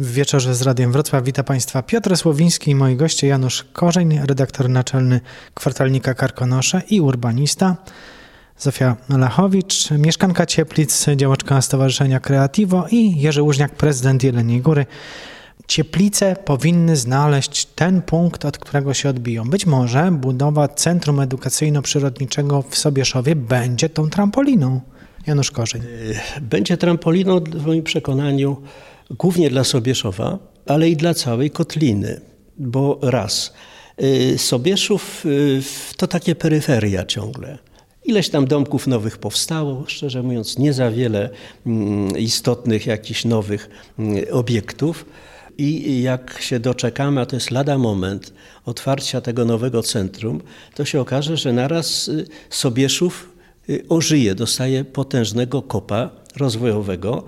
W wieczorze z Radiem Wrocław wita Państwa Piotr Słowiński i moi goście Janusz Korzeń, redaktor naczelny kwartalnika Karkonosze i urbanista. Zofia Lachowicz, mieszkanka Cieplic, działaczka Stowarzyszenia Kreativo i Jerzy Łużniak, prezydent Jeleniej Góry. Cieplice powinny znaleźć ten punkt, od którego się odbiją. Być może budowa Centrum Edukacyjno-Przyrodniczego w Sobieszowie będzie tą trampoliną. Janusz Korzeń. Będzie trampoliną w moim przekonaniu głównie dla Sobieszowa, ale i dla całej Kotliny. Bo raz, y, Sobieszów y, to takie peryferia ciągle. Ileś tam domków nowych powstało, szczerze mówiąc, nie za wiele mm, istotnych jakichś nowych mm, obiektów. I jak się doczekamy, a to jest lada moment otwarcia tego nowego centrum, to się okaże, że naraz y, Sobieszów ożyje, dostaje potężnego kopa rozwojowego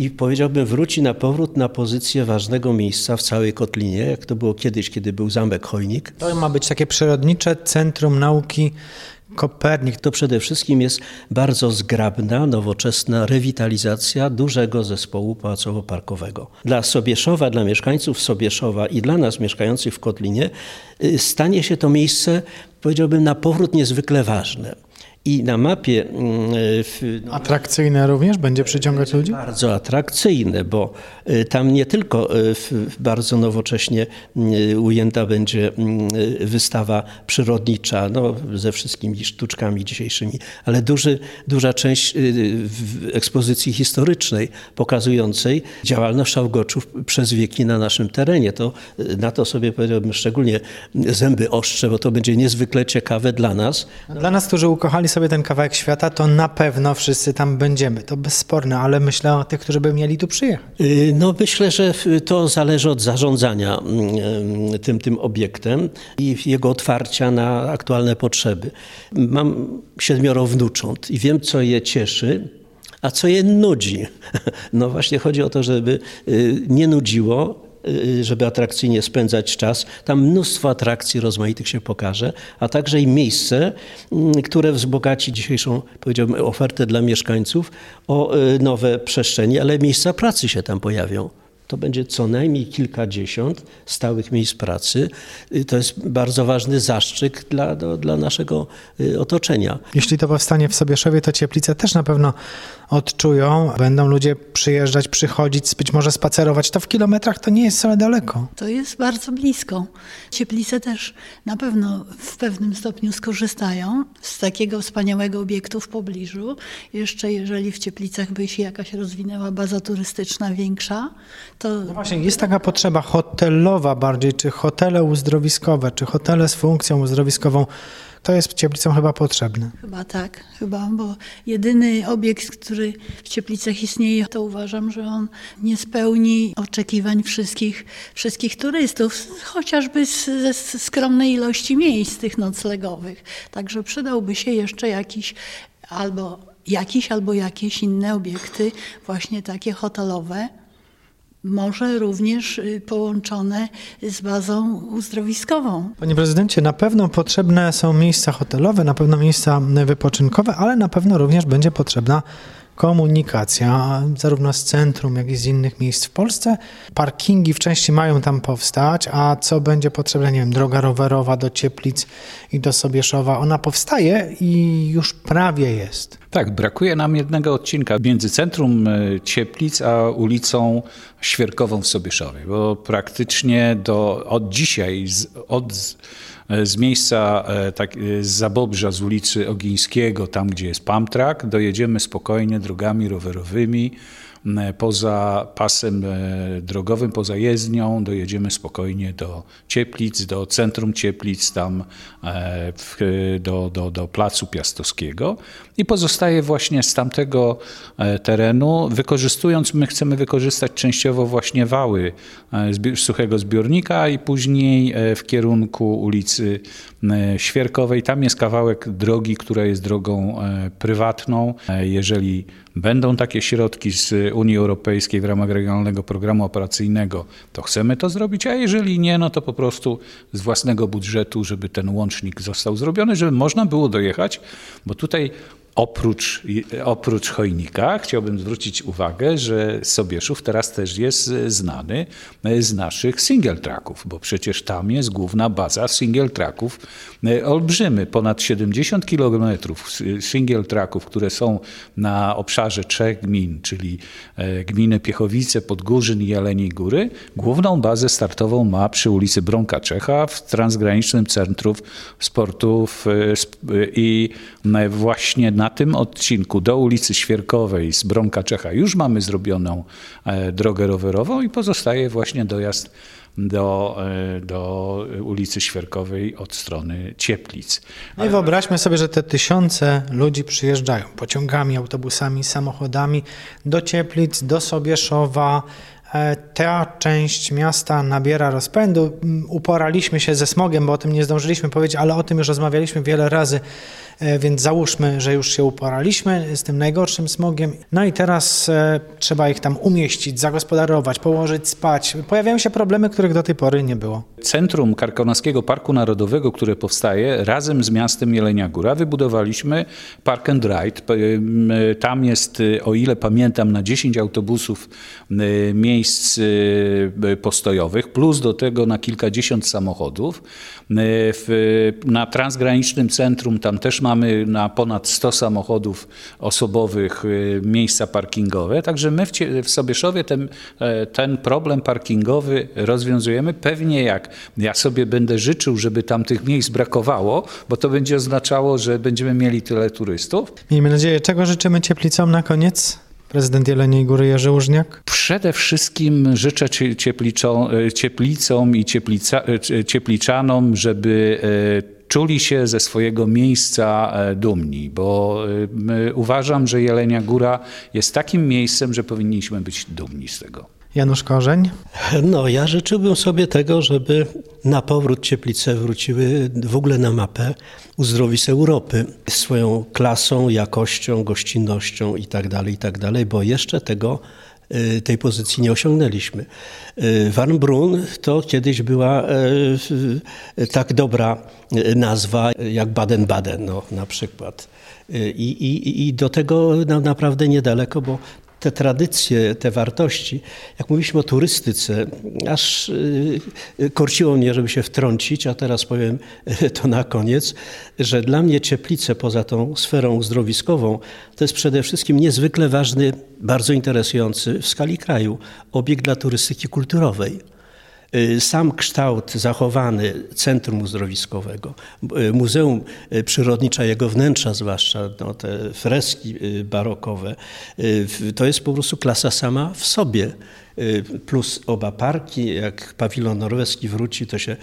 i powiedziałbym wróci na powrót na pozycję ważnego miejsca w całej Kotlinie, jak to było kiedyś, kiedy był zamek Chojnik. To ma być takie przyrodnicze centrum nauki Kopernik. To przede wszystkim jest bardzo zgrabna, nowoczesna rewitalizacja dużego zespołu pałacowo-parkowego. Dla Sobieszowa, dla mieszkańców Sobieszowa i dla nas mieszkających w Kotlinie y, stanie się to miejsce, powiedziałbym, na powrót niezwykle ważne. I na mapie. Mm, no, atrakcyjne również? Będzie przyciągać ludzi? Bardzo atrakcyjne, bo y, tam nie tylko y, bardzo nowocześnie y, ujęta będzie mm, wystawa przyrodnicza, no, ze wszystkimi sztuczkami dzisiejszymi, ale duży, duża część ekspozycji historycznej pokazującej działalność Szałgoczów przez wieki na naszym terenie. To, na to sobie powiedziałbym szczególnie zęby ostrze, bo to będzie niezwykle ciekawe dla nas. Dla nas, którzy ukochali sobie ten kawałek świata, to na pewno wszyscy tam będziemy. To bezsporne, ale myślę o tych, którzy by mieli tu przyjechać. Y, no myślę, że to zależy od zarządzania mm, tym, tym obiektem i jego otwarcia na aktualne potrzeby. Mam siedmioro wnucząt i wiem, co je cieszy, a co je nudzi. No właśnie chodzi o to, żeby y, nie nudziło, Y, żeby atrakcyjnie spędzać czas. Tam mnóstwo atrakcji rozmaitych się pokaże, a także i miejsce, mm, które wzbogaci dzisiejszą, powiedziałbym, ofertę dla mieszkańców o y, nowe przestrzenie, ale miejsca pracy się tam pojawią to będzie co najmniej kilkadziesiąt stałych miejsc pracy. Y, to jest bardzo ważny zaszczyt dla, do, dla naszego y, otoczenia. Jeśli to powstanie w Sobieszowie, to Cieplice też na pewno odczują. Będą ludzie przyjeżdżać, przychodzić, być może spacerować. To w kilometrach to nie jest wcale daleko. To jest bardzo blisko. Cieplice też na pewno w pewnym stopniu skorzystają z takiego wspaniałego obiektu w pobliżu. Jeszcze jeżeli w Cieplicach by się jakaś rozwinęła baza turystyczna większa, to... No właśnie, jest taka potrzeba hotelowa bardziej, czy hotele uzdrowiskowe, czy hotele z funkcją uzdrowiskową. To jest Cieplicom chyba potrzebne. Chyba tak, chyba, bo jedyny obiekt, który w Cieplicach istnieje, to uważam, że on nie spełni oczekiwań wszystkich, wszystkich turystów, chociażby ze skromnej ilości miejsc tych noclegowych. Także przydałby się jeszcze jakiś albo jakiś albo jakieś inne obiekty, właśnie takie hotelowe, może również y, połączone z bazą uzdrowiskową. Panie prezydencie, na pewno potrzebne są miejsca hotelowe, na pewno miejsca wypoczynkowe, ale na pewno również będzie potrzebna komunikacja, zarówno z centrum, jak i z innych miejsc w Polsce. Parkingi w części mają tam powstać, a co będzie potrzebne, nie wiem, droga rowerowa do Cieplic i do Sobieszowa, ona powstaje i już prawie jest. Tak, brakuje nam jednego odcinka między centrum e, Cieplic a ulicą Świerkową w Sobieszowie, bo praktycznie do, od dzisiaj, od z miejsca e, tak, e, z Zabobrza, z ulicy Ogińskiego, tam gdzie jest Pamtrak, dojedziemy spokojnie drogami rowerowymi poza pasem drogowym, poza jezdnią, dojedziemy spokojnie do Cieplic, do centrum Cieplic, tam do, do, do Placu Piastowskiego i pozostaje właśnie z tamtego terenu, wykorzystując, my chcemy wykorzystać częściowo właśnie wały suchego zbiornika i później w kierunku ulicy ulicy e, Świerkowej. Tam jest kawałek drogi, która jest drogą e, prywatną. E, jeżeli będą takie środki z Unii Europejskiej w ramach regionalnego programu operacyjnego, to chcemy to zrobić, a jeżeli nie, no to po prostu z własnego budżetu, żeby ten łącznik został zrobiony, żeby można było dojechać, bo tutaj Oprócz, oprócz Chojnika chciałbym zwrócić uwagę, że Sobieszów teraz też jest znany z naszych single tracków, bo przecież tam jest główna baza single tracków olbrzymy. Ponad 70 kilometrów single tracków, które są na obszarze trzech gmin, czyli gminy Piechowice, Podgórzyn i Jeleniej Góry. Główną bazę startową ma przy ulicy Bronka Czecha w transgranicznym centrum sportów i właśnie na tym odcinku do ulicy Świerkowej z Bronka Czecha już mamy zrobioną drogę rowerową i pozostaje właśnie dojazd do, do ulicy Świerkowej od strony Cieplic. No i wyobraźmy sobie, że te tysiące ludzi przyjeżdżają pociągami, autobusami, samochodami do Cieplic, do Sobieszowa, ta część miasta nabiera rozpędu. Uporaliśmy się ze smogiem, bo o tym nie zdążyliśmy powiedzieć, ale o tym już rozmawialiśmy wiele razy, więc załóżmy, że już się uporaliśmy z tym najgorszym smogiem. No i teraz trzeba ich tam umieścić, zagospodarować, położyć spać. Pojawiają się problemy, których do tej pory nie było. Centrum Karkonoskiego Parku Narodowego, które powstaje razem z miastem Jelenia Góra, wybudowaliśmy Park and Ride. Tam jest, o ile pamiętam, na 10 autobusów miejsc postojowych, plus do tego na kilkadziesiąt samochodów. Na transgranicznym centrum tam też mamy na ponad 100 samochodów osobowych miejsca parkingowe, także my w Sobieszowie ten, ten problem parkingowy rozwiązujemy pewnie jak ja sobie będę życzył, żeby tam tych miejsc brakowało, bo to będzie oznaczało, że będziemy mieli tyle turystów. Miejmy nadzieję, czego życzymy cieplicom na koniec? Prezydent Jeleniej Góry Jerzy Łużniak? Przede wszystkim życzę cieplicom i cieplica, ciepliczanom, żeby czuli się ze swojego miejsca dumni, bo uważam, że Jelenia Góra jest takim miejscem, że powinniśmy być dumni z tego. Janusz Korzeń? No, ja życzyłbym sobie tego, żeby na powrót Cieplice wróciły w ogóle na mapę uzdrowisk Europy swoją klasą, jakością, gościnnością itd., itd., bo jeszcze tego tej pozycji nie osiągnęliśmy. Warnbrunn to kiedyś była tak dobra nazwa jak Baden-Baden no, na przykład. I, i, I do tego naprawdę niedaleko, bo te tradycje, te wartości, jak mówiliśmy o turystyce, aż korciło mnie, żeby się wtrącić, a teraz powiem to na koniec, że dla mnie Cieplice poza tą sferą uzdrowiskową to jest przede wszystkim niezwykle ważny, bardzo interesujący w skali kraju obiekt dla turystyki kulturowej sam kształt zachowany Centrum Uzdrowiskowego, Muzeum Przyrodnicza, jego wnętrza zwłaszcza, no, te freski barokowe, to jest po prostu klasa sama w sobie. Plus oba parki, jak pawilon norweski wróci, to się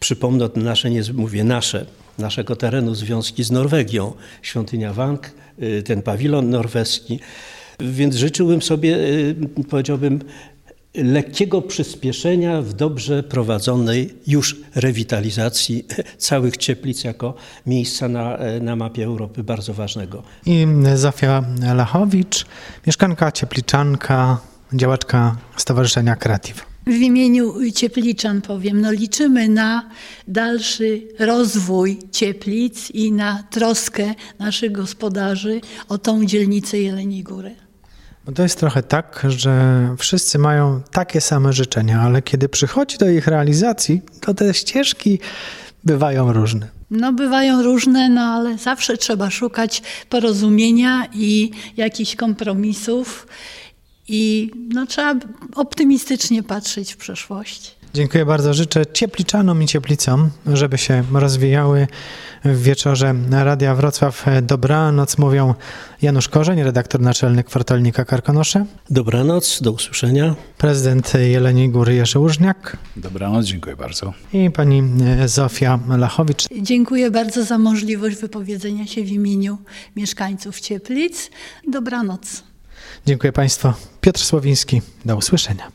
przypomną nasze, nie mówię nasze, naszego terenu związki z Norwegią, świątynia Wank, ten pawilon norweski. Więc życzyłbym sobie, powiedziałbym, lekkiego przyspieszenia w dobrze prowadzonej już rewitalizacji całych Cieplic jako miejsca na, na mapie Europy bardzo ważnego. I Zofia Lachowicz, mieszkanka, ciepliczanka, działaczka Stowarzyszenia Kreatyw. W imieniu Ciepliczan powiem, no liczymy na dalszy rozwój Cieplic i na troskę naszych gospodarzy o tą dzielnicę Jeleniej Góry. Bo to jest trochę tak, że wszyscy mają takie same życzenia, ale kiedy przychodzi do ich realizacji, to te ścieżki bywają różne. No, bywają różne, no ale zawsze trzeba szukać porozumienia i jakichś kompromisów. I no, trzeba optymistycznie patrzeć w przyszłość. Dziękuję bardzo. Życzę ciepliczanom i cieplicom, żeby się rozwijały w wieczorze Radia Wrocław. Dobranoc mówią Janusz Korzeń, redaktor naczelny kwartalnika Karkonosze. Dobranoc, do usłyszenia. Prezydent Jeleniej Góry Jerzy Łużniak. Dobranoc, dziękuję bardzo. I pani Zofia Lachowicz. Dziękuję bardzo za możliwość wypowiedzenia się w imieniu mieszkańców Cieplic. Dobranoc. Dziękuję Państwu. Piotr Słowiński. Do usłyszenia.